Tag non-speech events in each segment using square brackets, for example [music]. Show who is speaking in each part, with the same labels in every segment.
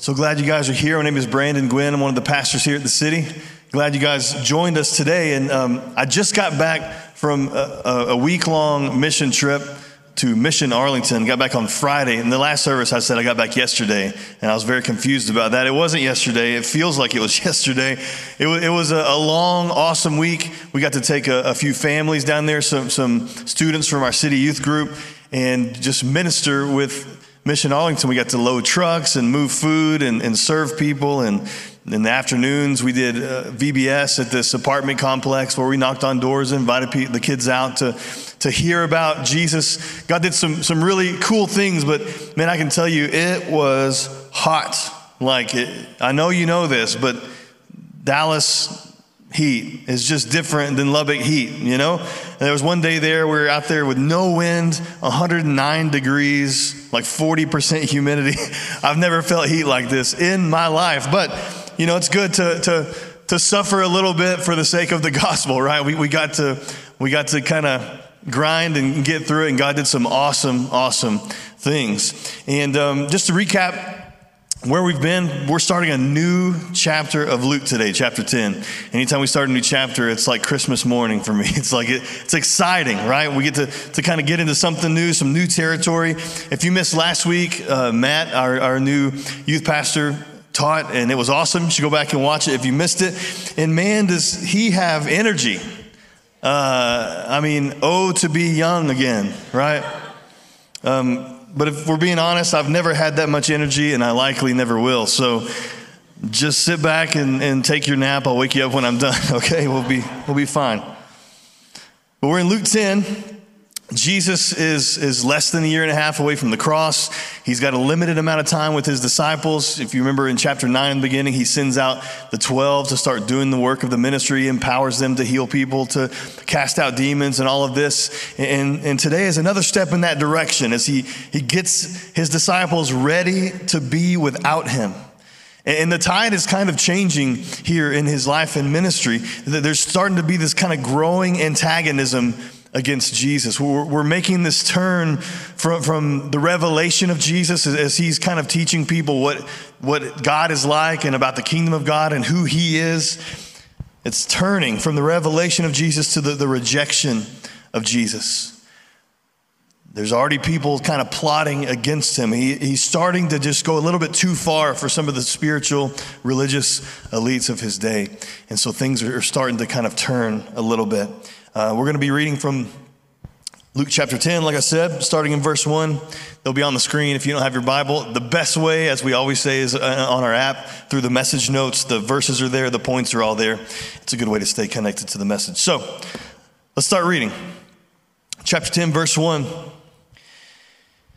Speaker 1: So glad you guys are here. My name is Brandon Gwynn. I'm one of the pastors here at the city. Glad you guys joined us today. And um, I just got back from a, a week long mission trip to Mission Arlington. Got back on Friday. In the last service, I said I got back yesterday, and I was very confused about that. It wasn't yesterday. It feels like it was [laughs] yesterday. It was, it was a, a long, awesome week. We got to take a, a few families down there, some, some students from our city youth group, and just minister with Mission Arlington, we got to load trucks and move food and, and serve people. And in the afternoons, we did uh, VBS at this apartment complex where we knocked on doors and invited pe- the kids out to, to hear about Jesus. God did some, some really cool things, but man, I can tell you, it was hot. Like, it, I know you know this, but Dallas heat is just different than Lubbock heat, you know? And there was one day there we were out there with no wind, 109 degrees, like 40% humidity. [laughs] I've never felt heat like this in my life. But, you know, it's good to, to, to suffer a little bit for the sake of the [laughs] gospel, right? We, we got to, we got to kind of grind and get through it, and God did some awesome, awesome things. And um, just to recap, where we've been, we're starting a new chapter of Luke today, chapter 10. Anytime we start a new chapter, it's like Christmas morning for me. [laughs] It's like, it, it's exciting, right? We get to, to kind of get into something new, some new territory. If you missed last week, uh, Matt, our, our new youth pastor, taught, and it was awesome. You should go back and watch it if you missed it. And man, does he have energy. Uh, I mean, oh, to be young again, right? Um, but if we're being honest, I've never had that much energy and I likely never will. So just sit back and, and take your nap. I'll wake you up when I'm done, [laughs] okay? We'll be, we'll be fine. But we're in Luke 10. Jesus is, is less than a year and a half away from the cross. He's got a limited amount of time with his disciples. If you remember in chapter 9 in the beginning, he sends out the 12 to start doing the work of the ministry, empowers them to heal people, to cast out demons, and all of this. And, and today is another step in that direction as he, he gets his disciples ready to be without him. And the tide is kind of changing here in his life and ministry. There's starting to be this kind of growing antagonism against Jesus. We're, we're, making this turn from, from the revelation of Jesus as he's kind of teaching people what, what God is like and about the kingdom of God and who he is. It's turning from the revelation of Jesus to the, the rejection of Jesus. There's already people kind of plotting against him. He, he's starting to just go a little bit too far for some of the spiritual, religious elites of his day. And so things are starting to kind of turn a little bit. Uh, we're going to be reading from Luke chapter 10, like I said, starting in verse 1. They'll be on the screen if you don't have your Bible. The best way, as we always say, is uh, on our app through the message notes. The verses are there, the points are all there. It's a good way to stay connected to the message. So let's start reading. Chapter 10, verse 1.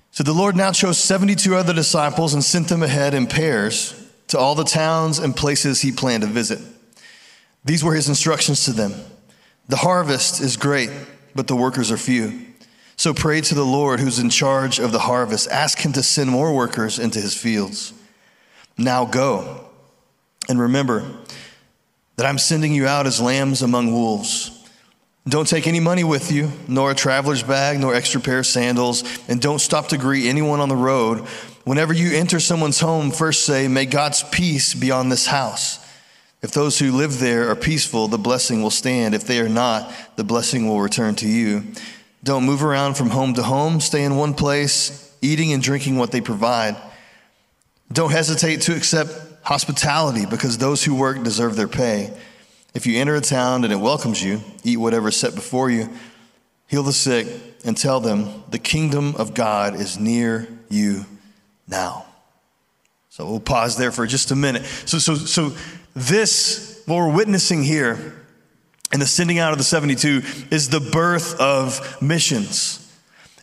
Speaker 1: So the Lord now chose 72 other disciples and sent them ahead in pairs to all the towns and places he planned to visit. These were his instructions to them. The harvest is great, but the workers are few. So pray to the Lord who's in charge of the harvest. Ask him to send more workers into his fields. Now go and remember that I'm sending you out as lambs among wolves. Don't take any money with you, nor a traveler's bag, nor extra pair of sandals, and don't stop to greet anyone on the road. Whenever you enter someone's home, first say, May God's peace be on this house. If those who live there are peaceful, the blessing will stand. If they are not, the blessing will return to you. Don't move around from home to home. Stay in one place, eating and drinking what they provide. Don't hesitate to accept hospitality because those who work deserve their pay. If you enter a town and it welcomes you, eat whatever is set before you, heal the sick, and tell them the kingdom of God is near you now. So we'll pause there for just a minute. So, so, so this, what we're witnessing here in the sending out of the 72, is the birth of missions.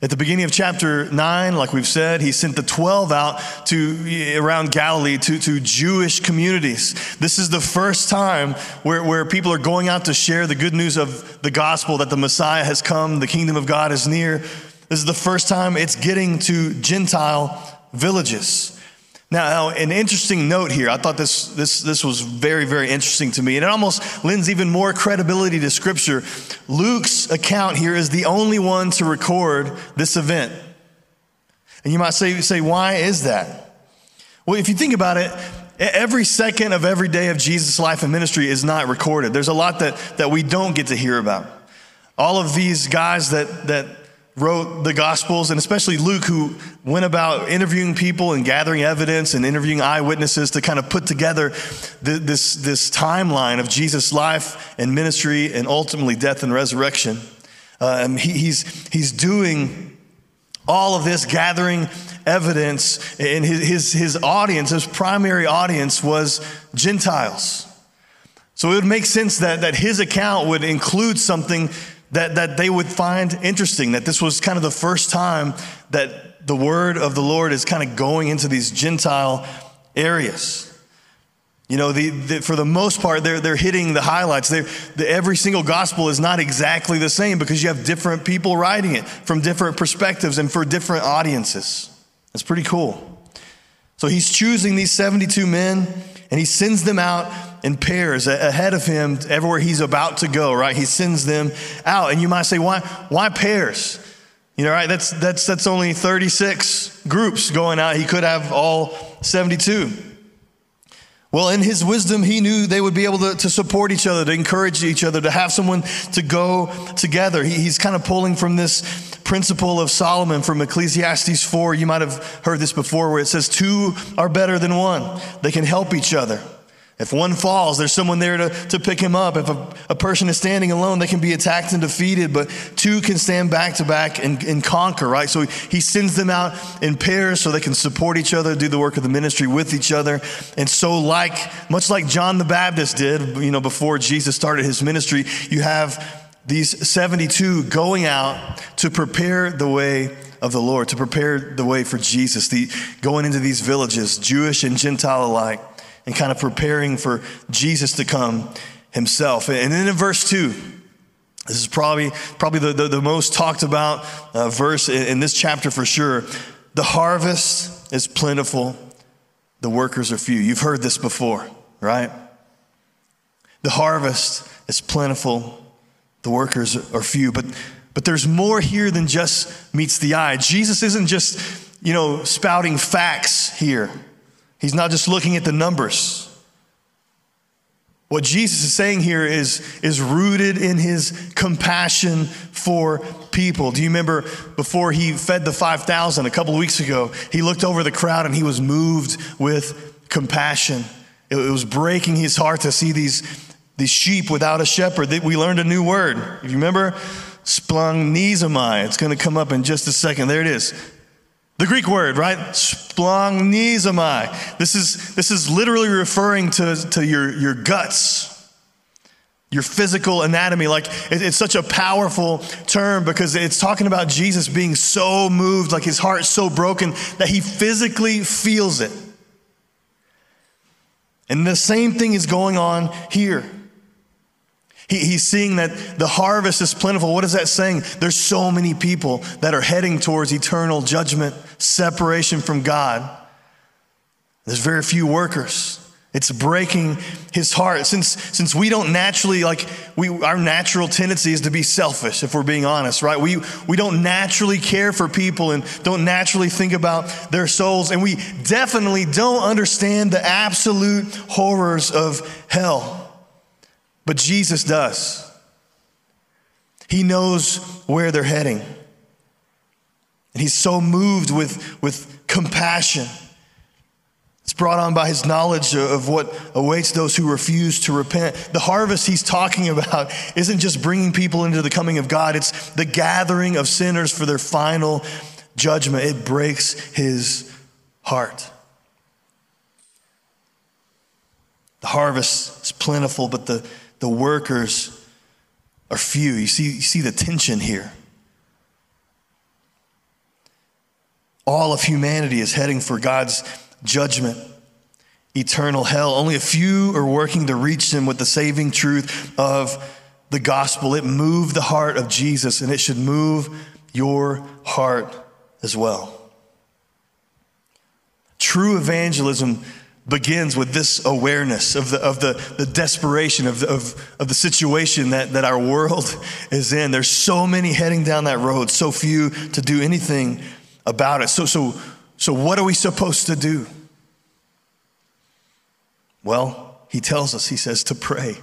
Speaker 1: At the beginning of chapter 9, like we've said, he sent the 12 out to around Galilee to, to Jewish communities. This is the first time where, where people are going out to share the good news of the gospel that the Messiah has come, the kingdom of God is near. This is the first time it's getting to Gentile villages. Now, an interesting note here. I thought this, this, this was very, very interesting to me, and it almost lends even more credibility to Scripture. Luke's account here is the only one to record this event. And you might say, say why is that? Well, if you think about it, every second of every day of Jesus' life and ministry is not recorded. There's a lot that, that we don't get to hear about. All of these guys that, that wrote the Gospels, and especially Luke, who went about interviewing people and gathering evidence and interviewing eyewitnesses to kind of put together this, this timeline of Jesus' life and ministry and ultimately death and resurrection. Uh, and he, he's, he's doing all of this, gathering evidence, and his, his, his audience, his primary audience was Gentiles. So it would make sense that, that his account would include something that, that they would find interesting, that this was kind of the first time that the word of the Lord is kind of going into these Gentile areas. You know, the, the, for the most part, they're, they're hitting the highlights. The, every single gospel is not exactly the same because you have different people writing it from different perspectives and for different audiences. That's pretty cool. So he's choosing these 72 men and he sends them out in pairs ahead of him everywhere he's about to go, right? He sends them out. And you might say, why, why pairs? You know, right? That's, that's, that's only 36 groups going out. He could have all 72. Well, in his wisdom, he knew they would be able to, to support each other, to encourage each other, to have someone to go together. He, he's kind of pulling from this principle of Solomon from Ecclesiastes 4. You might have heard this before, where it says, Two are better than one, they can help each other. If one falls, there's someone there to, to pick him up. If a, a person is standing alone, they can be attacked and defeated, but two can stand back to back and, and conquer, right? So he sends them out in pairs so they can support each other, do the work of the ministry with each other. And so, like, much like John the Baptist did, you know, before Jesus started his ministry, you have these 72 going out to prepare the way of the Lord, to prepare the way for Jesus, the, going into these villages, Jewish and Gentile alike and kind of preparing for Jesus to come himself. And then in verse 2, this is probably, probably the, the, the most talked about uh, verse in, in this chapter for sure. The harvest is plentiful, the workers are few. You've heard this before, right? The harvest is plentiful, the workers are few. But, but there's more here than just meets the eye. Jesus isn't just, you know, spouting facts here. He's not just looking at the numbers. What Jesus is saying here is, is rooted in his compassion for people. Do you remember before he fed the 5,000 a couple of weeks ago? He looked over the crowd and he was moved with compassion. It, it was breaking his heart to see these, these sheep without a shepherd. We learned a new word. If you remember, splagchnizomai. It's going to come up in just a second. There it is. The Greek word, right? Splagchnizomai. This is, this is literally referring to, to your, your guts, your physical anatomy. Like it, it's such a powerful term because it's talking about Jesus being so moved, like his heart so broken that he physically feels it. And the same thing is going on here. He, he's seeing that the harvest is plentiful. What is that saying? There's so many people that are heading towards eternal judgment, separation from God. There's very few workers. It's breaking his heart. Since, since we don't naturally, like, we, our natural tendency is to be selfish, if we're being honest, right? We, we don't naturally care for people and don't naturally think about their souls. And we definitely don't understand the absolute horrors of hell. But Jesus does. He knows where they're heading. And he's so moved with, with compassion. It's brought on by his knowledge of what awaits those who refuse to repent. The harvest he's talking about isn't just bringing people into the coming of God, it's the gathering of sinners for their final judgment. It breaks his heart. The harvest is plentiful, but the the workers are few. You see, you see the tension here. All of humanity is heading for God's judgment, eternal hell. Only a few are working to reach them with the saving truth of the gospel. It moved the heart of Jesus, and it should move your heart as well. True evangelism begins with this awareness of the, of the, the desperation of the, of, of the situation that, that our world [laughs] is in. There's so many heading down that road, so few to do anything about it. So, so, so what are we supposed to do? Well, he tells us, he says, to pray.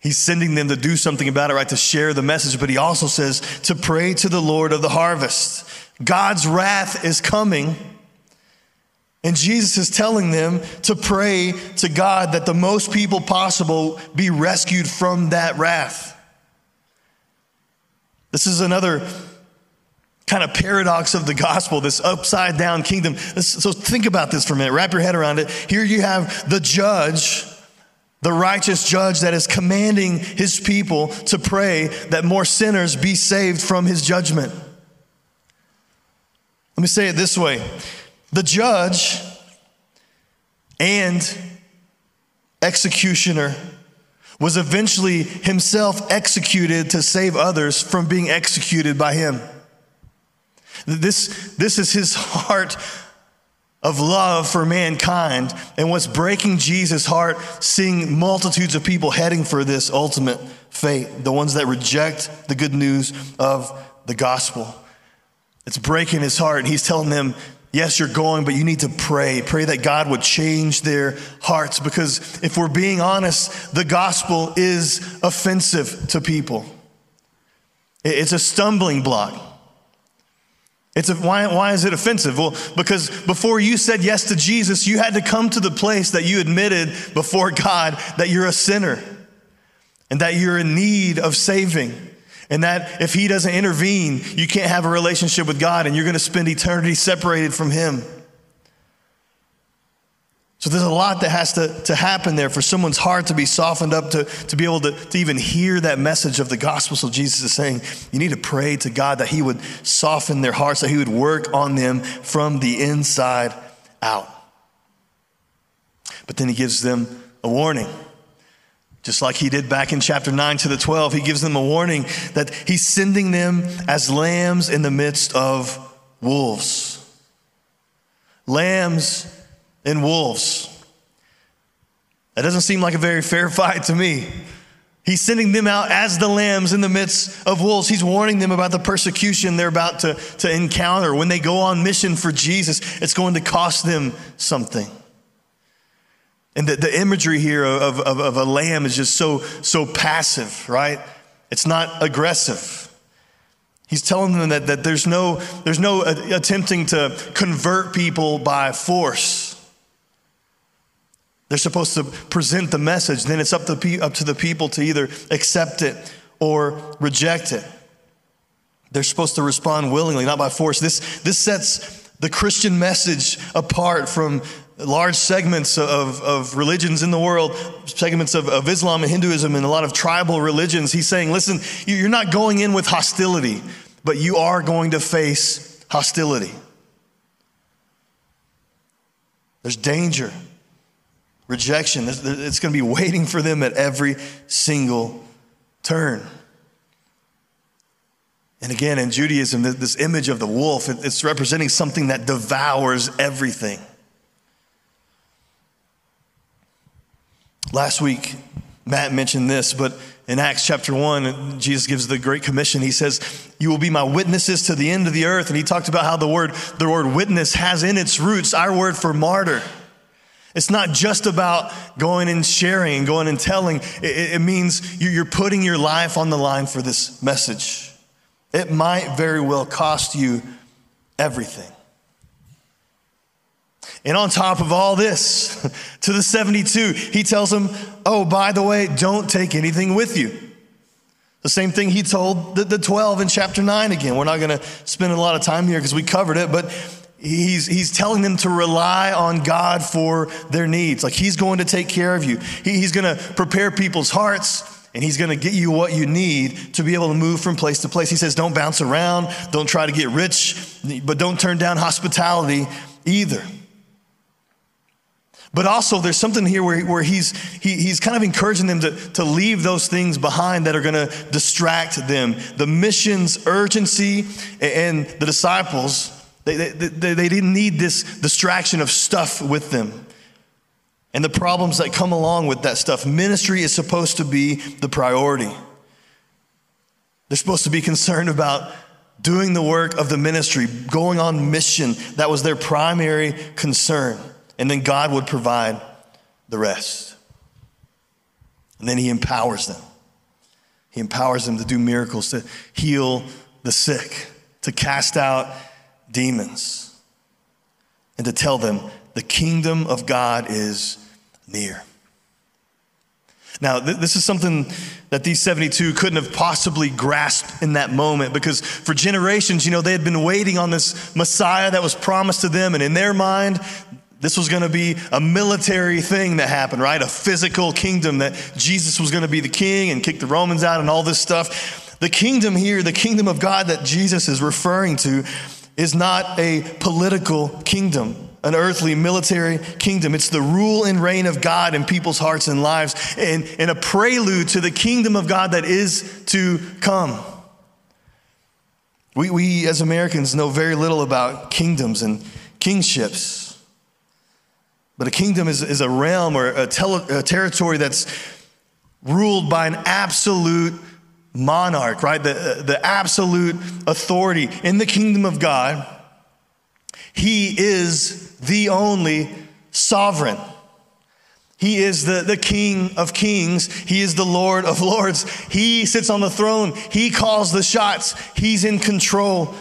Speaker 1: He's sending them to do something about it, right? To share the message, but he also says to pray to the Lord of the harvest. God's wrath is coming. And Jesus is telling them to pray to God that the most people possible be rescued from that wrath. This is another kind of paradox of the gospel, this upside down kingdom. So think about this for a minute. Wrap your head around it. Here you have the judge, the righteous judge that is commanding his people to pray that more sinners be saved from his judgment. Let me say it this way the judge and executioner was eventually himself executed to save others from being executed by him. This, this is his heart of love for mankind. And what's breaking Jesus' heart, seeing multitudes of people heading for this ultimate fate, the ones that reject the good news of the gospel. It's breaking his heart. And he's telling them, Yes, you're going, but you need to pray. Pray that God would change their hearts because if we're being honest, the gospel is offensive to people. It's a stumbling block. It's a, why, why is it offensive? Well, because before you said yes to Jesus, you had to come to the place that you admitted before God that you're a sinner and that you're in need of saving. And that if He doesn't intervene, you can't have a relationship with God and you're going to spend eternity separated from Him. So there's a lot that has to, to happen there for someone's heart to be softened up to, to be able to, to even hear that message of the gospel. So Jesus is saying, you need to pray to God that He would soften their hearts, that He would work on them from the inside out. But then He gives them a warning. Just like he did back in chapter 9 to the 12, he gives them a warning that he's sending them as lambs in the midst of wolves. Lambs and wolves. That doesn't seem like a very fair [laughs] fight to me. He's sending them out as the lambs in the midst of wolves. He's warning them about the persecution they're about to, to encounter. When they go on mission for Jesus, it's going to cost them something. And the, the imagery here of, of, of a lamb is just so, so passive, right? It's not aggressive. He's telling them that, that there's, no, there's no attempting to convert people by force. They're supposed to present the message. Then it's up to, up to the people to either accept it or reject it. They're supposed to respond willingly, not by force. This, this sets the Christian message apart from large segments of, of religions in the world, segments of, of Islam and Hinduism and a lot of tribal religions. He's saying, listen, you're not going in with hostility, but you are going to face hostility. There's danger rejection. It's going to be waiting for them at every single turn. And again, in Judaism, this image of the wolf, it's representing something that devours everything. Last week, Matt mentioned this, but in Acts chapter 1, Jesus gives the Great Commission. He says, You will be my witnesses to the end of the earth. And he talked about how the word, the word witness has in its roots our word for martyr. It's not just about going and sharing going and telling. It, it means you're putting your life on the line for this message. It might very well cost you everything. And on top of all this, [laughs] to the 72, he tells them, Oh, by the way, don't take anything with you. The same thing he told the, the 12 in chapter 9 again. We're not going to spend a lot of time here because we covered it, but He's, he's telling them to rely on God for their needs. Like He's going to take care of you. He, he's going to prepare people's hearts and He's going to get you what you need to be able to move from place to place. He says, don't bounce around, don't try to get rich, but don't turn down hospitality either. But also, there's something here where, where he's, he, he's kind of encouraging them to, to leave those things behind that are going to distract them. The mission's urgency and the disciples they, they, they, they didn't need this distraction of stuff with them and the problems that come along with that stuff. Ministry is supposed to be the priority. They're supposed to be concerned about doing the work of the ministry, going on mission. That was their primary concern. And then God would provide the rest. And then he empowers them. He empowers them to do miracles, to heal the sick, to cast out demons, and to tell them the kingdom of God is near. Now, th- this is something that these 72 couldn't have possibly grasped in that moment because for generations, you know, they had been waiting on this Messiah that was promised to them. And in their mind, this was going to be a military thing that happened, right? A physical kingdom that Jesus was going to be the king and kick the Romans out and all this stuff. The kingdom here, the kingdom of God that Jesus is referring to, is not a political kingdom an earthly military kingdom. It's the rule and reign of God in people's hearts and lives, and, and a prelude to the kingdom of God that is to come. We, we as Americans know very little about kingdoms and kingships. But a kingdom is, is a realm or a, tele, a territory that's ruled by an absolute monarch, right? The, the absolute authority in the kingdom of God he is the only sovereign. He is the, the King of kings. He is the Lord of lords. He sits on the throne. He calls the shots. He's in control,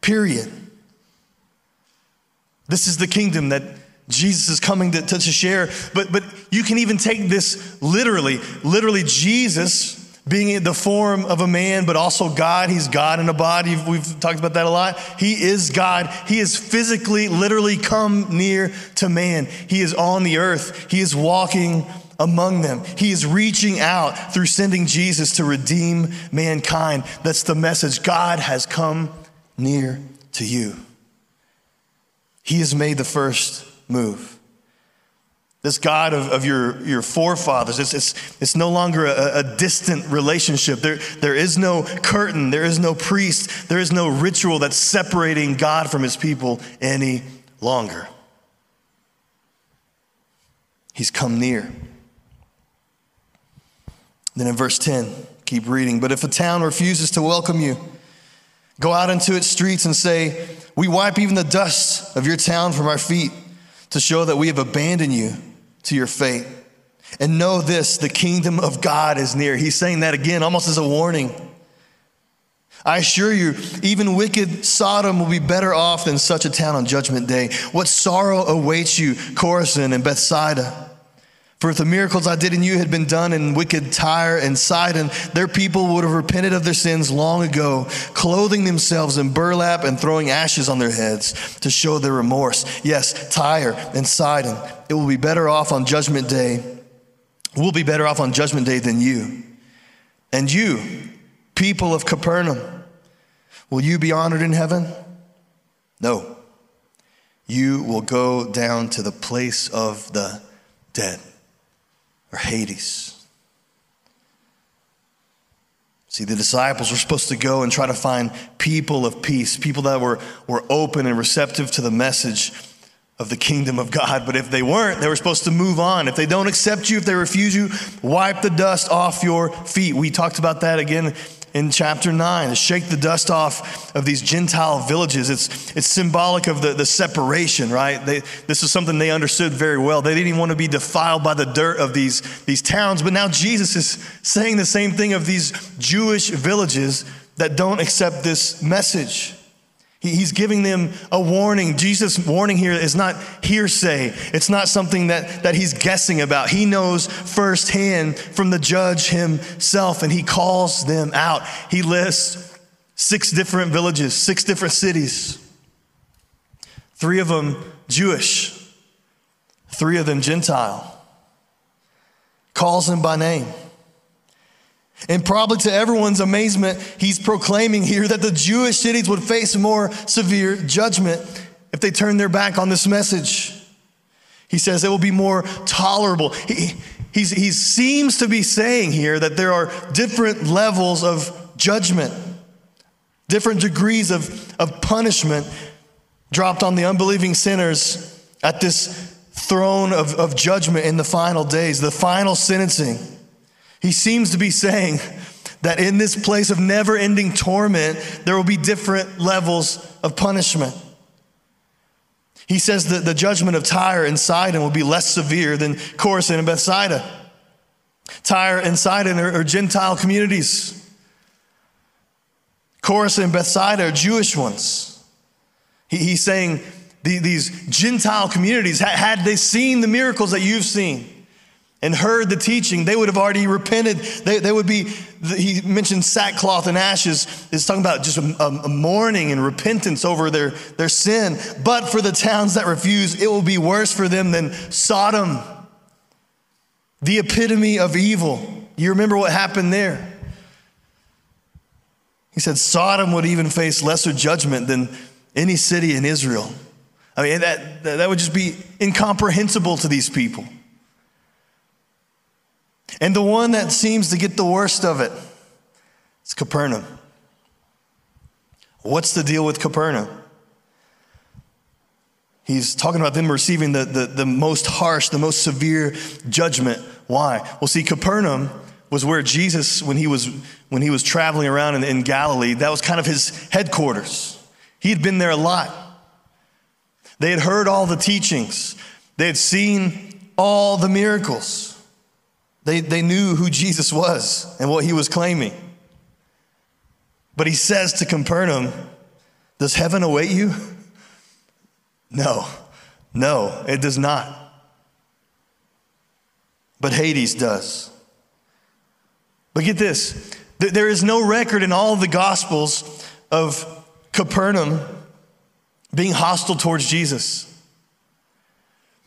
Speaker 1: period. This is the kingdom that Jesus is coming to, to, to share. But, but you can even take this literally. Literally, Jesus being in the form of a man, but also God. He's God in a body. We've talked about that a lot. He is God. He is physically, literally come near to man. He is on the earth. He is walking among them. He is reaching out through sending Jesus to redeem mankind. That's the message. God has come near to you. He has made the first move. This God of, of your, your forefathers, it's, it's, it's no longer a, a distant relationship. There, there is no curtain, there is no priest, there is no ritual that's separating God from his people any longer. He's come near. Then in verse 10, keep reading. But if a town refuses to welcome you, go out into its streets and say, We wipe even the dust of your town from our feet to show that we have abandoned you to your fate. And know this the kingdom of God is near. He's saying that again, almost as a warning. I assure you, even wicked Sodom will be better off than such a town on Judgment Day. What sorrow awaits you, Chorazin and Bethsaida? For if the miracles I did in you had been done in wicked Tyre and Sidon, their people would have repented of their sins long ago, clothing themselves in burlap and throwing ashes on their heads to show their remorse. Yes, Tyre and Sidon, it will be better off on judgment day. We'll be better off on judgment day than you. And you, people of Capernaum, will you be honored in heaven? No. You will go down to the place of the dead or Hades. See, the disciples were supposed to go and try to find people of peace, people that were, were open and receptive to the message of the kingdom of God. But if they weren't, they were supposed to move on. If they don't accept you, if they refuse you, wipe the dust off your feet. We talked about that again in chapter 9 to shake the dust off of these Gentile villages. It's, it's symbolic of the, the separation, right? They, this is something they understood very well. They didn't even want to be defiled by the dirt of these, these towns. But now Jesus is saying the same thing of these Jewish villages that don't accept this message. He's giving them a warning. Jesus' warning here is not hearsay. It's not something that, that he's guessing about. He knows firsthand from the judge himself, and he calls them out. He lists six different villages, six different cities, three of them Jewish, three of them Gentile. Calls them by name. And probably to everyone's amazement, he's proclaiming here that the Jewish cities would face more severe judgment if they turn their back on this message. He says it will be more tolerable. He, he seems to be saying here that there are different levels of judgment, different degrees of, of punishment dropped on the unbelieving sinners at this throne of, of judgment in the final days, the final sentencing. He seems to be saying that in this place of never ending torment, there will be different levels of punishment. He says that the judgment of Tyre and Sidon will be less severe than Chorazin and Bethsaida. Tyre and Sidon are, are Gentile communities. Chorazin and Bethsaida are Jewish ones. He, he's saying the, these Gentile communities, had they seen the miracles that you've seen, and heard the teaching, they would have already repented. They, they would be, he mentioned sackcloth and ashes. It's talking about just a, a, mourning and repentance over their, their sin. But for the towns that refuse, it will be worse for them than Sodom, the epitome of evil. You remember what happened there? He said Sodom would even face lesser judgment than any city in Israel. I mean, that, that would just be incomprehensible to these people. And the one that seems to get the worst of it is Capernaum. What's the deal with Capernaum? He's talking about them receiving the, the, the most harsh, the most severe judgment. Why? Well, see, Capernaum was where Jesus, when he was, when he was traveling around in, in Galilee, that was kind of his headquarters. He had been there a lot. They had heard all the teachings, they had seen all the miracles. They, they knew who Jesus was and what he was claiming. But he says to Capernaum, Does heaven await you? No, no, it does not. But Hades does. But get this there is no record in all the Gospels of Capernaum being hostile towards Jesus.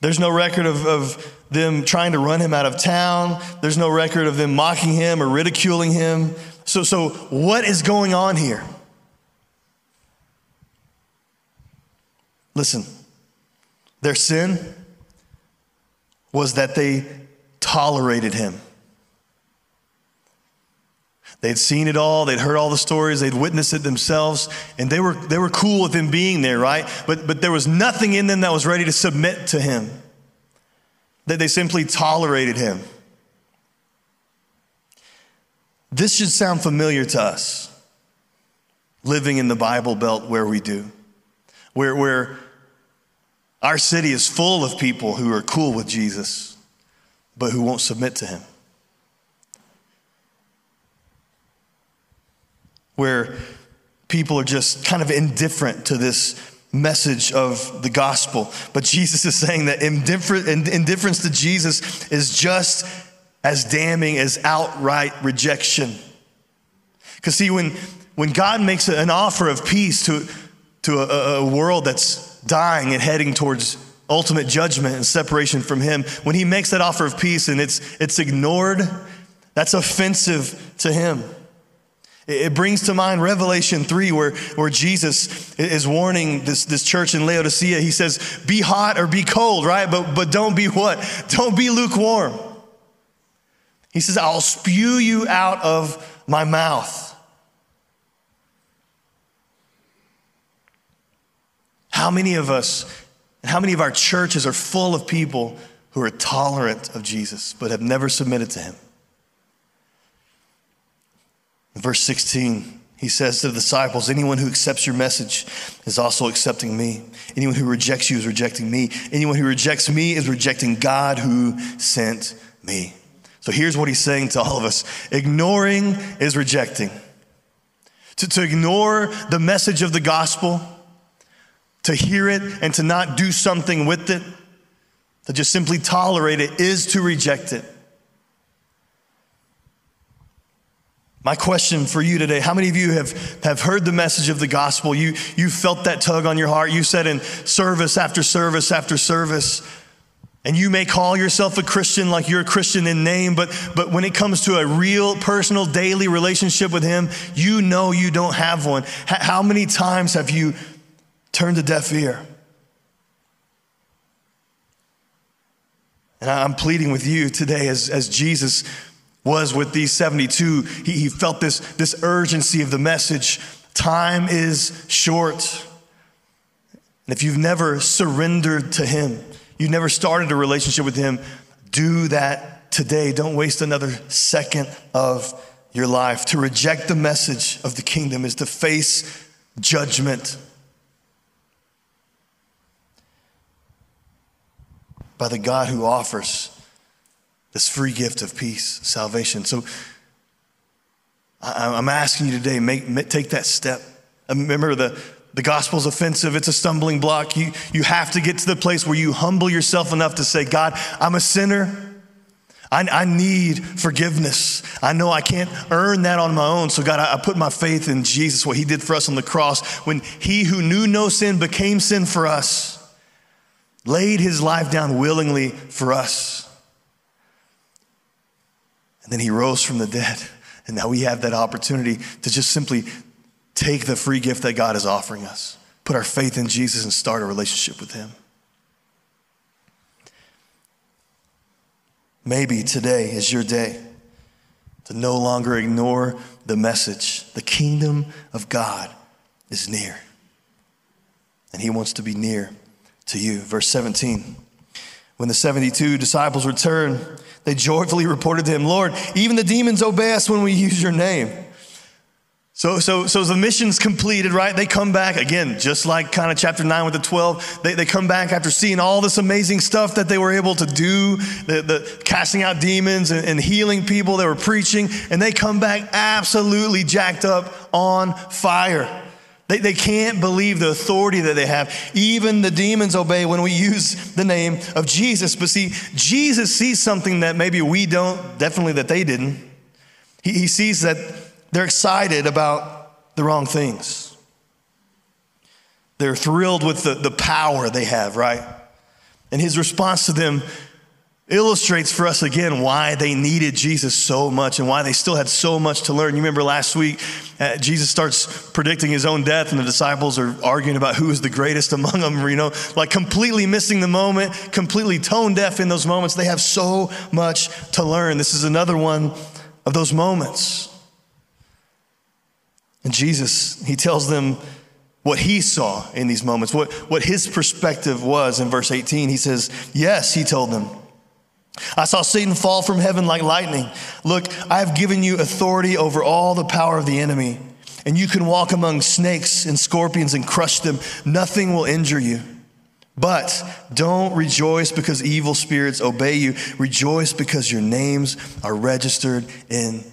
Speaker 1: There's no record of, of them trying to run him out of town. There's no record of them mocking him or ridiculing him. So, so what is going on here? Listen, their sin was that they tolerated him. They'd seen it all, they'd heard all the stories, they'd witnessed it themselves, and they were, they were cool with him being there, right? But, but there was nothing in them that was ready to submit to him that they simply tolerated him. This should sound familiar to us, living in the Bible Belt where we do, where, where our city is full of people who are cool with Jesus, but who won't submit to him. Where people are just kind of indifferent to this message of the gospel. But Jesus is saying that indifference to Jesus is just as damning as outright rejection. Because, see, when, when God makes an offer of peace to, to a, a world that's dying and heading towards ultimate judgment and separation from Him, when He makes that offer of peace and it's, it's ignored, that's offensive to Him. It brings to mind Revelation 3, where, where Jesus is warning this, this church in Laodicea. He says, Be hot or be cold, right? But, but don't be what? [laughs] Don't be lukewarm. He says, I'll spew you out of my mouth. How many of us, and how many of our churches are full of people who are tolerant of Jesus but have never submitted to him? Verse 16, he says to the disciples, Anyone who accepts your message is also accepting me. Anyone who rejects you is rejecting me. Anyone who rejects me is rejecting God who sent me. So here's what he's saying to all of us ignoring is rejecting. To, to ignore the message of the gospel, to hear it and to not do something with it, to just simply tolerate it, is to reject it. My question for you today how many of you have, have heard the message of the gospel? You, you felt that tug on your heart. You said in service after service after service, and you may call yourself a Christian like you're a Christian in name, but, but when it comes to a real, personal, daily relationship with Him, you know you don't have one. How many times have you turned a deaf ear? And I'm pleading with you today as, as Jesus was with these 72. He, he felt this, this urgency of the message. Time is short. And if you've never surrendered to Him, you've never started a relationship with Him, do that today. Don't waste another second of your life. To reject the message of the kingdom is to face judgment. by the God who offers this free gift of peace, salvation. So I'm asking you today, make, take that step. Uh, remember, the, the gospel's offensive, it's a stumbling block. You, you have to get to the place where you humble yourself enough to say, God, I'm a sinner. I, I, need forgiveness. I know I can't earn that on my own. So, God, I, I, put my faith in Jesus, what He did for us on the cross. When He who knew no sin became sin for us, laid His life down willingly for us. And then He rose from the dead. And now we have that opportunity to just simply take the free gift that God is offering us, put our faith in Jesus, and start a relationship with Him. Maybe today is your day to no longer ignore the message. The kingdom of God is near, and He wants to be near to you. Verse 17. When the 72 disciples returned, they joyfully reported to him, Lord, even the demons obey us when we [laughs] use your name. So, so, so the mission's completed, right? They come back again, just like kind of chapter 9 with the 12. They, they come back after seeing all this amazing stuff that they were able to do, the, the casting out demons and, and healing people, they were preaching, and they come back absolutely jacked up on fire. They, they can't believe the authority that they have. Even the demons obey when we use the name of Jesus. But see, Jesus sees something that maybe we don't, definitely that they didn't. He, he sees that they're excited about the wrong things. They're thrilled with the, the power they have, right? And his response to them illustrates for us again why they needed Jesus so much and why they still had so much to learn. You remember last week, uh, Jesus starts predicting his own death, and the disciples are arguing about who is the greatest among them, you know, like completely missing the moment, completely tone deaf in those moments. They have so much to learn. This is another one of those moments. And Jesus, he tells them what he saw in these moments, what, what his perspective was in verse 18. He says, Yes, he told them. I saw Satan fall from heaven like lightning. Look, I have given you authority over all the power of the enemy, and you can walk among snakes and scorpions and crush them. Nothing will injure you. But don't rejoice because evil spirits obey you. Rejoice because your names are registered in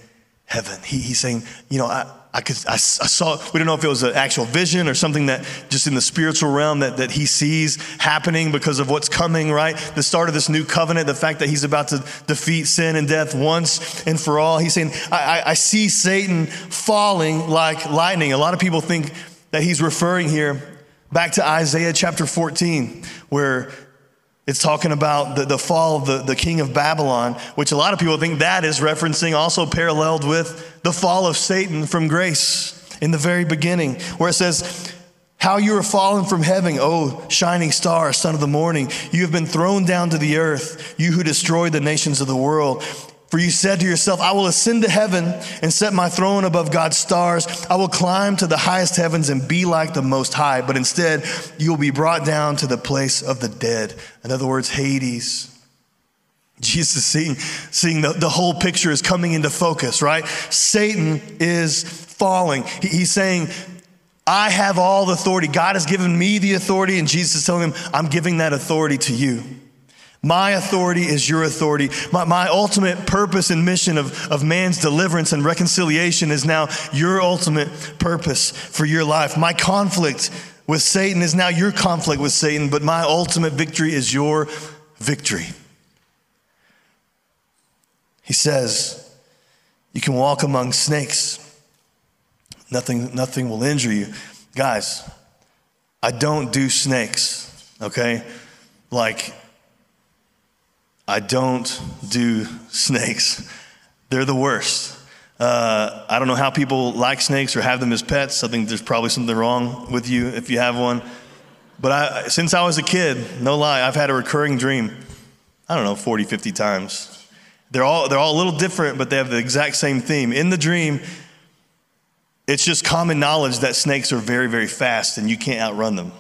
Speaker 1: heaven. He, he's saying, you know, I, I, could, I, I, saw, we don't know if it was an actual vision or something that just in the spiritual realm that, that he sees happening because of what's coming, right? The start of this new covenant, the fact that he's about to defeat sin and death once and for all. He's saying, I, I see Satan falling like lightning. A lot of people think that he's referring here back to Isaiah chapter 14, where it's talking about the, the fall of the, the king of Babylon, which a lot of people think that is referencing, also paralleled with the fall of Satan from grace in the very beginning, where it says, How you are fallen from heaven, O shining star, son of the morning. You have been thrown down to the earth, you who destroyed the nations of the world. For you said to yourself, I will ascend to heaven and set my throne above God's stars. I will climb to the highest heavens and be like the Most High. But instead, you will be brought down to the place of the dead. In other words, Hades. Jesus seeing, seeing the, the whole picture is coming into focus, right? Satan is falling. He, he's saying, I have all the authority. God has given me the authority, and Jesus is telling him, I'm giving that authority to you. My authority is your authority. My, my ultimate purpose and mission of, of man's deliverance and reconciliation is now your ultimate purpose for your life. My conflict with Satan is now your conflict with Satan, but my ultimate victory is your victory. He says, You can walk among snakes, nothing, nothing will injure you. Guys, I don't do snakes, okay? Like, I don't do snakes. They're the worst. Uh, I don't know how people like snakes or have them as pets. I think there's probably something wrong with you if you have one. But I, since I was a kid, no lie, I've had a recurring dream. I don't know, 40, 50 times. They're all, they're all a little different, but they have the exact same theme. In the dream, it's just common knowledge that snakes are very, very fast and you can't outrun them.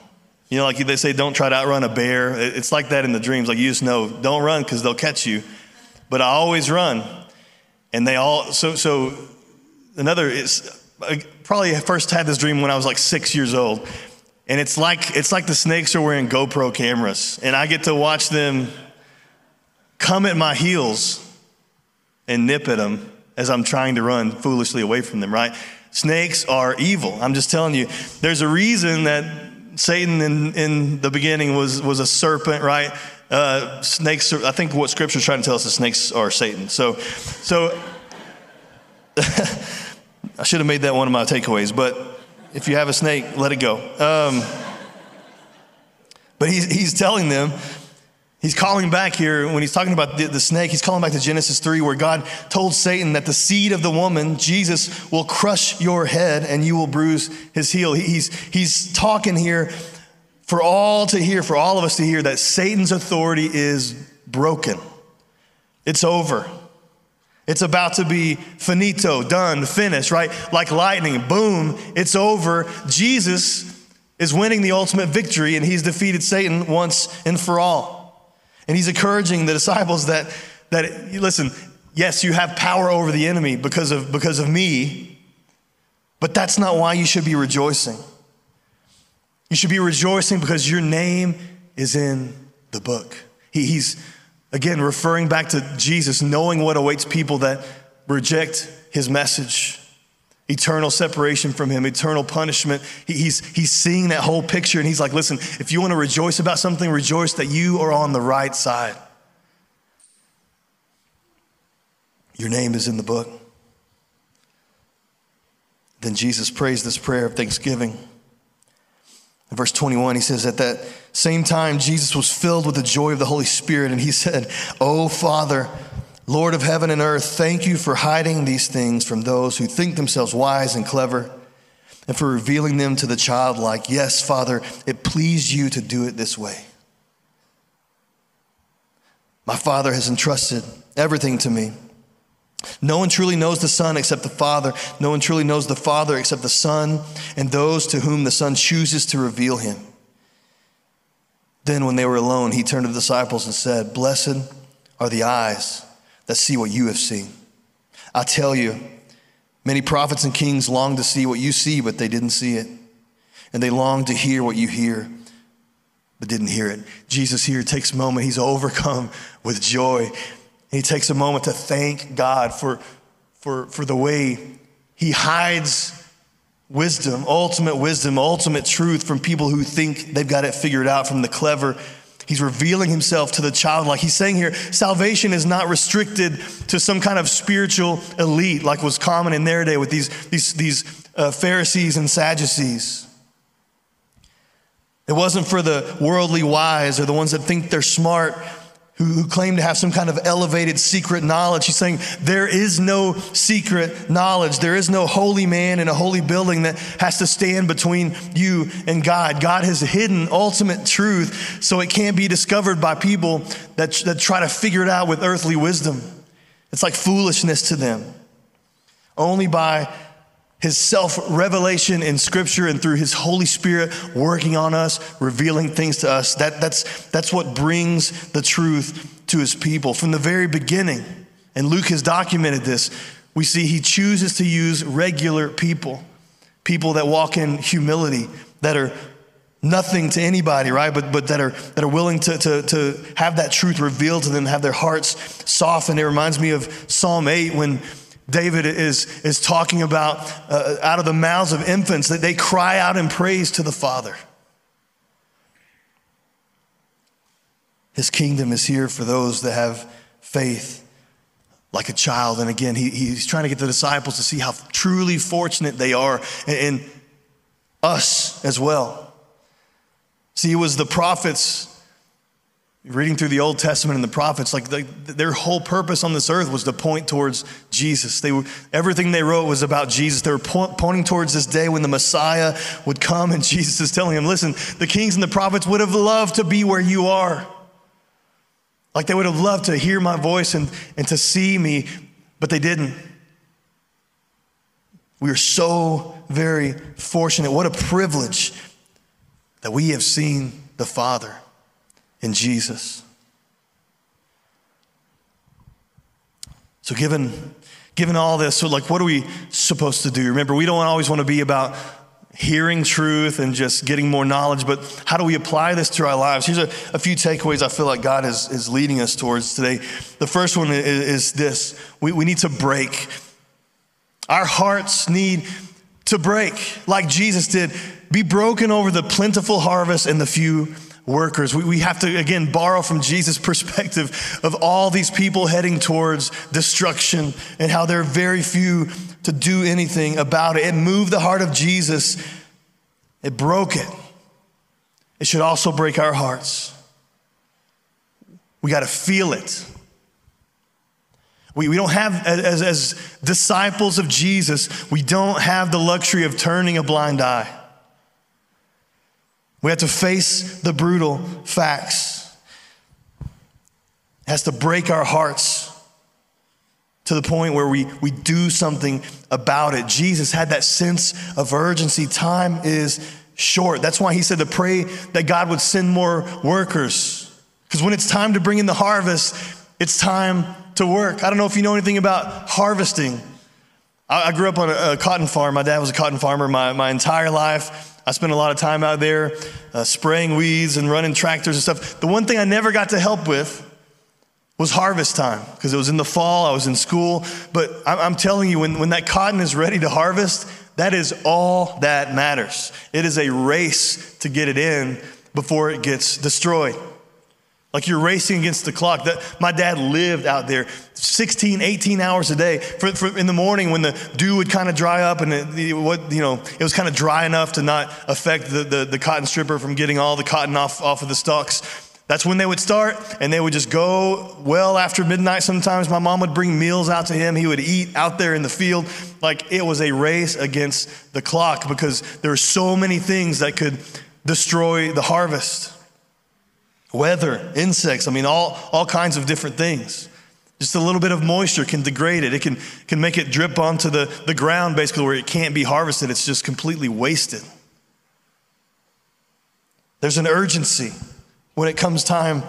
Speaker 1: You know, like they say, don't try to outrun a bear. It's like that in the dreams. Like you just know, don't run because they'll catch you. But I always run. And they all, so, so another is, I probably first had this dream when I was like six years old. And it's like, it's like the snakes are wearing GoPro cameras. And I get to watch them come at my heels and nip at them as I'm trying to run foolishly away from them, right? Snakes are evil. I'm just telling you, there's a reason that Satan in, in the beginning was, was a serpent, right? Uh, snakes, are, I think what scripture is trying to tell us is snakes are Satan. So, so [laughs] I should have made that one of my takeaways, but if you have a snake, let it go. Um, but he's, he's telling them, he's calling back here when he's talking about the, the, snake, he's calling back to Genesis 3, where God told Satan that the seed of the woman, Jesus, will crush your head and you will bruise his heel. He's, he's talking here for all to hear, for all of us to hear, that Satan's authority is broken. It's over. It's about to be finito, done, finished, right? Like lightning, boom, it's over. Jesus is winning the ultimate victory and he's defeated Satan once and for all. And he's encouraging the disciples that, that listen, yes, you have power over the enemy because of, because of me, but that's not why you should be rejoicing. You should be rejoicing because your name is in the book. He, he's Again, referring back to Jesus, knowing what awaits people that reject his message eternal separation from him, eternal punishment. he's, he's seeing that whole picture and he's like, listen, if you want to rejoice about something, rejoice that you are on the right side. Your name is in the book. Then Jesus prays this prayer of thanksgiving. In verse 21, he says, At that same time, Jesus was filled with the joy of the Holy Spirit, and he said, Oh, Father, Lord of heaven and earth, thank you for hiding these things from those who think themselves wise and clever, and for revealing them to the childlike. Yes, Father, it pleased you to do it this way. My Father has entrusted everything to me. No one truly knows the Son except the Father. No one truly knows the Father except the Son and those to whom the Son chooses to reveal him. Then, when they were alone, he turned to the disciples and said, Blessed are the eyes that see what you have seen. I tell you, many prophets and kings longed to see what you see, but they didn't see it. And they longed to hear what you hear, but didn't hear it. Jesus here takes a moment, he's overcome with joy he takes a moment to thank God for, for, for the way he hides wisdom, ultimate wisdom, ultimate truth from people who think they've got it figured out, from the clever. He's revealing himself to the child. Like He's saying here, salvation is not restricted to some kind of spiritual elite like was common in their day with these, these, these uh, Pharisees and Sadducees. It wasn't for the worldly wise or the ones that think they're smart who, who claim to have some kind of elevated secret knowledge. He's saying there is no secret knowledge. There is no holy man in a holy building that has to stand between you and God. God has hidden ultimate truth so it can't be discovered by people that, that try to figure it out with earthly wisdom. It's like foolishness to them. Only by his self revelation in scripture and through his Holy Spirit working on us, revealing things to us. That, that's, that's what brings the truth to his people. From the very beginning, and Luke has documented this, we see he chooses to use regular people, people that walk in humility, that are nothing to anybody, right? But, but that, are, that are willing to, to, to have that truth revealed to them, have their hearts softened. It reminds me of Psalm 8 when David is, is talking about uh, out of the mouths of infants that they cry out in praise to the Father. His kingdom is here for those that have faith like a child. And again, he, he's trying to get the disciples to see how truly fortunate they are and, and us as well. See, it was the prophets reading through the Old Testament and the prophets, like the, their whole purpose on this earth was to point towards Jesus. They were, everything they wrote was about Jesus. They were po- pointing towards this day when the Messiah would come, and [laughs] Jesus is telling them, listen, the kings and the prophets would have loved to be where you are. Like they would have loved to hear my voice and, and to see me, but they didn't. We are so very fortunate. What a privilege that we have seen the Father in Jesus. So, given, given all this, so like, what are we supposed to do? Remember, we don't always want to be about hearing truth and just getting more knowledge, but how do we apply this to our lives? Here's a, a few takeaways I feel like God is, is leading us towards today. The first one is, is this we, we need to break. Our hearts need to break, like Jesus did. Be broken over the plentiful harvest and the few workers. We, we have to, again, borrow from Jesus' perspective of all these people heading towards destruction and how there are very few to do anything about it. It moved the heart of Jesus, it broke it. It should also break our hearts. We got to feel it. We, we don't have, as, as disciples of Jesus, we don't have the luxury of turning a blind eye. We have to face the brutal facts. It has to break our hearts to the point where we, we do something about it. Jesus had that sense of urgency. Time is short. That's why he said to pray that God would send more workers. Because when it's time to bring in the harvest, it's time to work. I don't know if you know anything about harvesting. I, I grew up on a, a, cotton farm. My dad was a cotton farmer my, my entire life. I spent a lot of time out there uh, spraying weeds and running tractors and stuff. The one thing I never got to help with was harvest time because it was in the fall, I was in school. But I'm telling you, when, when that cotton is ready to harvest, that is all that matters. It is a race to get it in before it gets destroyed. Like you're racing against the clock. That, my dad lived out there 16, 18 hours a day. For, for in the morning when the dew would kind of dry up and it, what, you know, it was kind of dry enough to not affect the, the, the cotton stripper from getting all the cotton off, off of the stalks. That's when they would start, and they would just go well after midnight. Sometimes my mom would bring meals out to him. He would eat out there in the field. Like it was a race against the clock because there were so many things that could destroy the harvest weather, insects, I mean, all, all kinds of different things. Just a little bit of moisture can degrade it. It can, can make it drip onto the, the ground, basically, where it can't be harvested. It's just completely wasted. There's an urgency when it comes time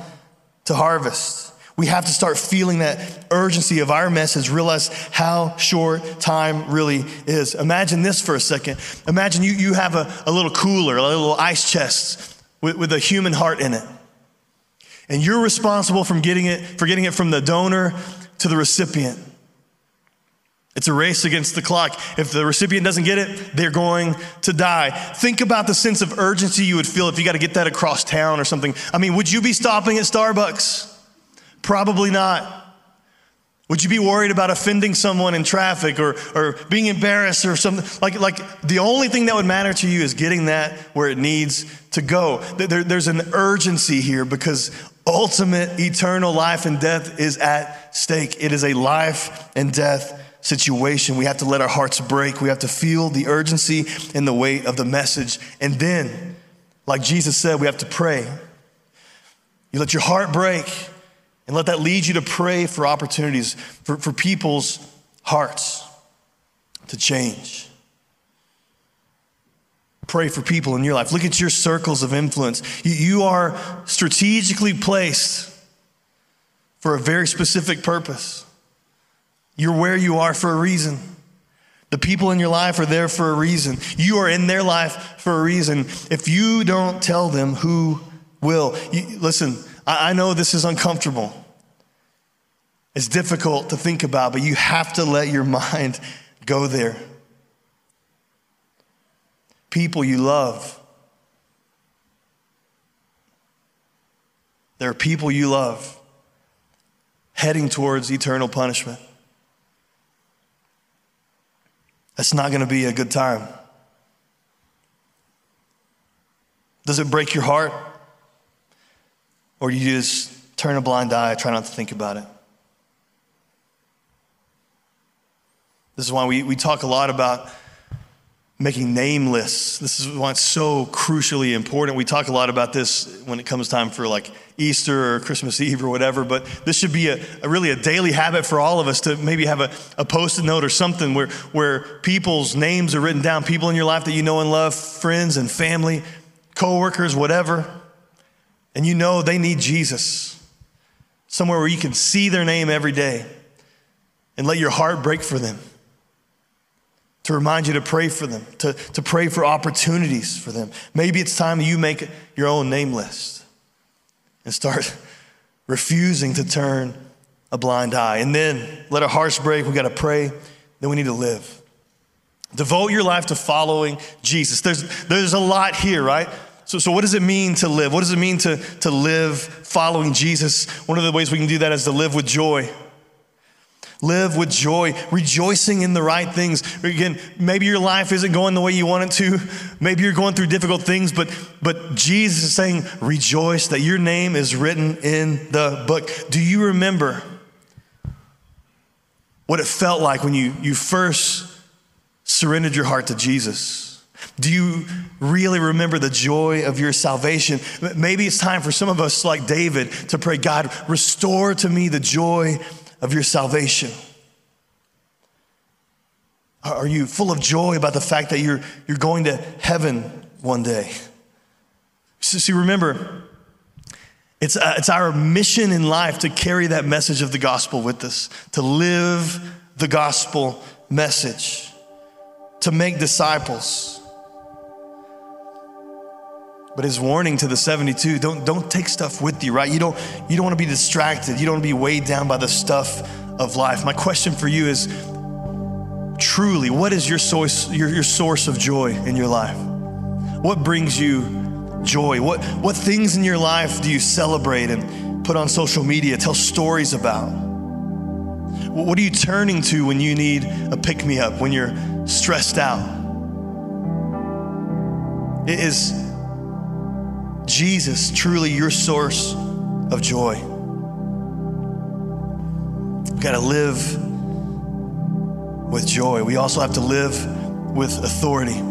Speaker 1: to harvest. We have to start feeling that urgency of our message, realize how short time really is. Imagine this for a second. Imagine you, you have a, a little cooler, a little ice chest with, with a human heart in it. And you're responsible from getting it, for getting it from the donor to the recipient. It's a race against the clock. If the recipient doesn't get it, they're going to die. Think about the sense of urgency you would feel if you got to get that across town or something. I mean, would you be stopping at Starbucks? Probably not. Would you be worried about offending someone in traffic or, or being embarrassed or something? Like, like the only thing that would matter to you is getting that where it needs to go. There, there's an urgency here because ultimate eternal life and death is at stake. It is a life and death situation. We have to let our hearts break. We have to feel the urgency and the weight of the message. And then, like Jesus said, we have to pray. You let your heart break and let that lead you to pray for opportunities, for, for people's hearts to change. Pray for people in your life. Look at your circles of influence. You, are strategically placed for a very specific purpose. You're where you are for a reason. The people in your life are there for a reason. You are in their life for a reason. If you don't tell them, who will? You, listen, I, I know this is uncomfortable. It's difficult to think about, but you have to let your [laughs] mind go there. People you love. There are people you love heading towards eternal punishment. That's not going to be a good time. Does it break your heart? Or do you just turn a blind eye, try not to think about it? This is why we, we talk a lot about making name lists. This is why it's so crucially important. We talk a lot about this when it comes time for like Easter or Christmas Eve or whatever, but this should be a, a really a daily habit for all of us to maybe have a, a post-it note or something where, where people's names are written down, people in your life that you know and love, friends and family, coworkers, whatever, and you know they need Jesus. Somewhere where you can see their name every day and let your heart break for them to remind you to pray for them, to, to pray for opportunities for them. Maybe it's time you make your own name list and start [laughs] refusing to turn a blind eye. And then let our hearts break. We got to pray. Then we need to live. Devote your life to following Jesus. There's, there's a lot here, right? So, so what does it mean to live? What does it mean to, to live following Jesus? One of the ways we can do that is to live with joy. Live with joy, rejoicing in the right things. Again, maybe your life isn't going the way you want it to. [laughs] Maybe you're going through difficult things, but, but Jesus is saying, rejoice that your name is written in the book. Do you remember what it felt like when you, you first surrendered your heart to Jesus? Do you really remember the joy of your salvation? Maybe it's time for some of us, like David, to pray, God, restore to me the joy of your salvation. Are you full of joy about the fact that you're, you're going to heaven one day? See, remember, it's, uh, it's our mission in life to carry that message of the gospel with us, to live the gospel message, to make disciples. But his warning to the 72, don't, don't take stuff with you, right? You don't, you don't want to be distracted. You don't want to be weighed down by the stuff of life. My question for you is truly, what is your source, your, your source of joy in your life? What brings you joy? What, what things in your life do you celebrate and put on social media, tell stories about? What are you turning to when you need a pick me up, when you're stressed out? It is Jesus truly your source of joy? We've got to live with joy. We also have to live with authority.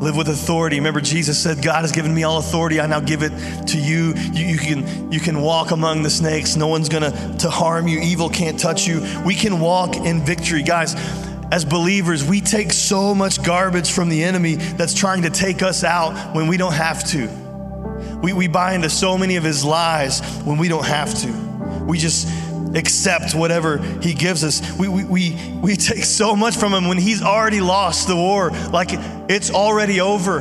Speaker 1: Live with authority. Remember, Jesus said, God has given me all authority. I now give it to you. You, you can, you can walk among the snakes. No one's going to to harm you. Evil can't touch you. We can walk in victory. Guys, as believers, we take so much garbage from the enemy that's trying to take us out when we don't have to. We, we buy into so many of his lies when we don't have to. We just accept whatever he gives us. We, we, we, we [laughs] take so much from him when he's already lost the war, like it's already over.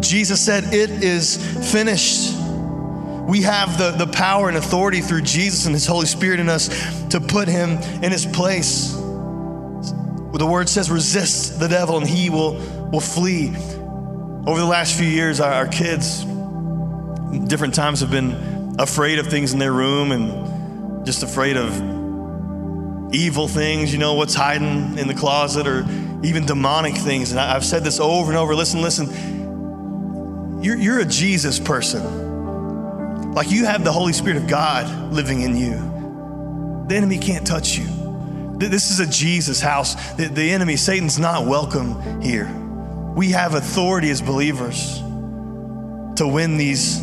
Speaker 1: Jesus said, It is finished. We have the, the power and authority through Jesus and his Holy Spirit in us to put him in his place. The word says, resist the devil and he will, will flee. Over the last few years, our, our kids, different times, have been afraid of things in their room and just afraid of evil things, you know, what's hiding in the closet or even demonic things. And I, have said this over and over listen, listen, you're, you're a Jesus person. Like you have the Holy Spirit of God living in you. The enemy can't touch you. This is a Jesus house. The, the enemy, Satan's not welcome here. We have authority as believers to win these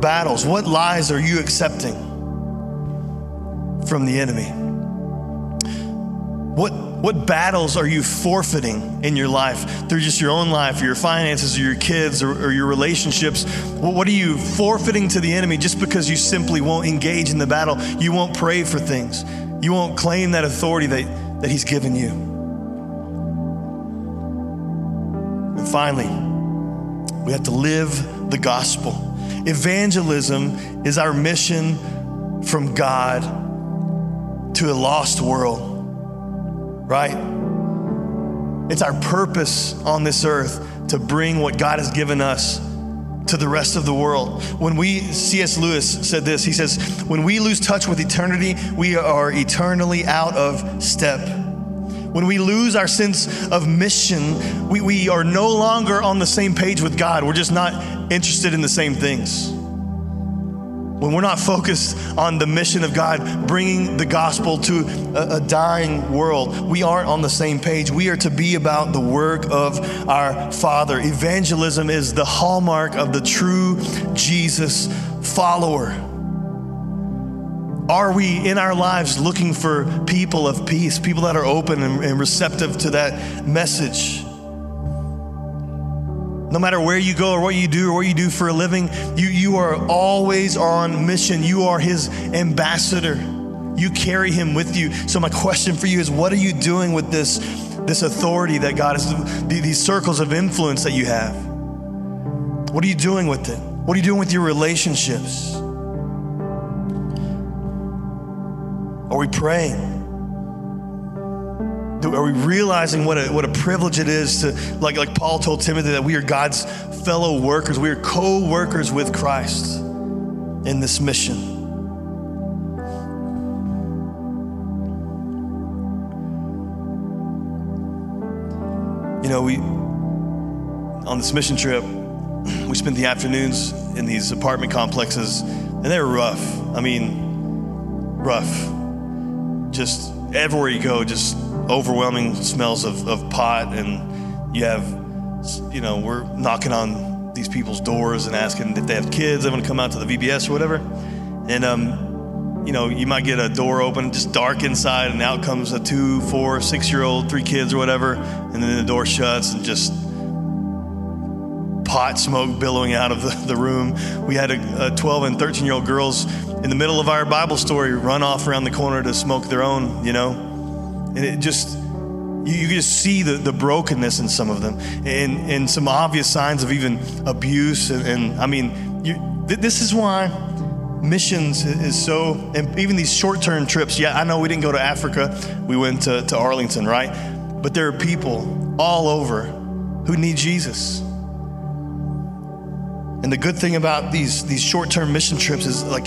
Speaker 1: battles. What lies are you accepting from the enemy? What, what battles are you forfeiting in your life through just your own life, or your finances, or your kids, or, or your relationships? What, what are you forfeiting to the enemy just because you simply won't engage in the battle? You won't pray for things. You won't claim that authority that, that he's given you. And finally, we have to live the gospel. Evangelism is our mission from God to a lost world, right? It's our purpose on this earth to bring what God has given us to the rest of the world. When we, C.S. Lewis said this, he says, when we lose touch with eternity, we are eternally out of step when we lose our sense of mission, we, we are no longer on the same page with God. We're just not interested in the same things. When we're not focused on the mission of God, bringing the gospel to a, a dying world, we aren't on the same page. We are to be about the work of our Father. Evangelism is the hallmark of the true Jesus follower. Are we in our lives looking for people of peace, people that are open and, and receptive to that message? No matter where you go or what you do or what you do for a living, you, you are always on mission. You are his ambassador. You carry him with you. So, my question for you is what are you doing with this this authority that God is, these circles of influence that you have? What are you doing with it? What are you doing with your relationships? Are we praying? Are we realizing what a, what a privilege it is to, like, like Paul told Timothy, that we are God's fellow workers? We are co workers with Christ in this mission. You know, we, on this mission trip, [clears throat] we spent the afternoons in these apartment complexes, and they were rough. I mean, rough. Just everywhere you go, just overwhelming smells of, of pot, and you have, you know, we're knocking on these people's doors and asking if they have kids, they want to come out to the VBS or whatever. And, um, you know, you might get a door open, just dark inside, and out comes a two, four, six year old, three kids or whatever, and then the door shuts and just pot smoke billowing out of the, the room. We had a, a 12 and 13 year old girls in the middle of our Bible story run off around the corner to smoke their own, you know? And it just, you, just see the, the brokenness in some of them and, and some obvious signs of even abuse. And, and I mean, you, th- this is why missions is so, and even these short term trips. Yeah, I know we didn't go to Africa, we went to, to Arlington, right? But there are people all over who need Jesus. And the good thing about these, these short term mission trips is like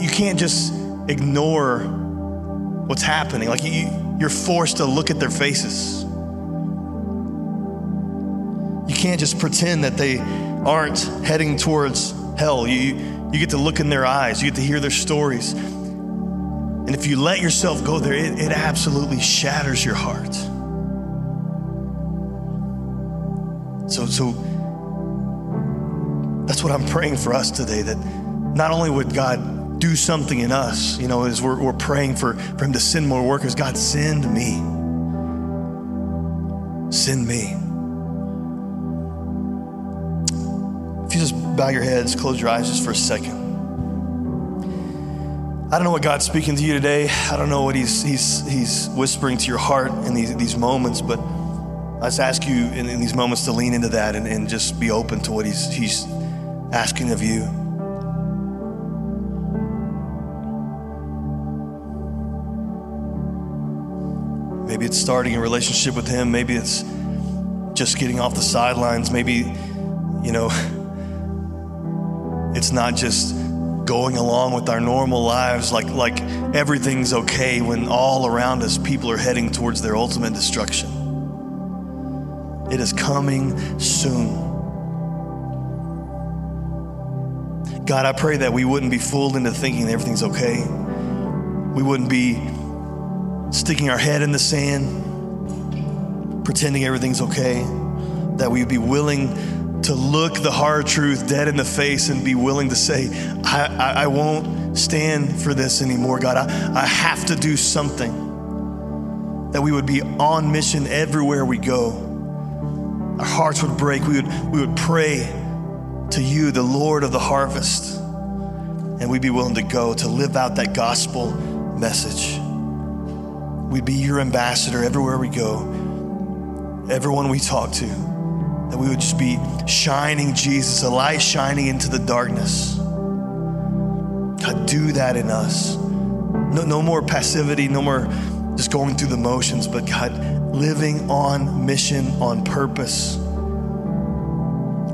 Speaker 1: you can't just ignore what's happening. Like you, you're forced to look at their faces. You can't just pretend that they aren't heading towards hell. You, you get to look in their eyes, you get to hear their stories. And if you let yourself go there, it, it absolutely shatters your heart. So, so that's what I'm praying for us today that not only would God do something in us, you know, as we're, we're praying for, for Him to send more workers, God, send me. Send me. If you just bow your heads, close your eyes just for a second. I don't know what God's speaking to you today. I don't know what He's, he's, he's whispering to your heart in these, these moments, but I just ask you in, in these moments to lean into that and, and just be open to what He's, he's asking of you. Maybe it's starting a relationship with Him. Maybe it's just getting off the sidelines. Maybe, you know, it's not just going along with our normal lives like, like everything's okay when all around us people are heading towards their ultimate destruction. It is coming soon. God, I pray that we wouldn't be fooled into thinking everything's okay. We wouldn't be sticking our head in the sand, pretending everything's okay. That we would be willing to look the hard truth dead in the face and be willing to say, I, I, I won't stand for this anymore, God. I, I have to do something. That we would be on mission everywhere we go. Our hearts would break. We would, we would pray to you, the Lord of the harvest. And we'd be willing to go to live out that gospel message. We'd be your ambassador everywhere we go, everyone we talk to, that we would just be shining Jesus, a light shining into the darkness. God, do that in us. No, no more passivity, no more just going through the motions, but God, living on mission, on purpose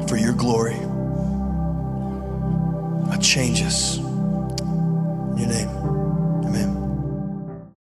Speaker 1: for your glory. God, change us. In your name.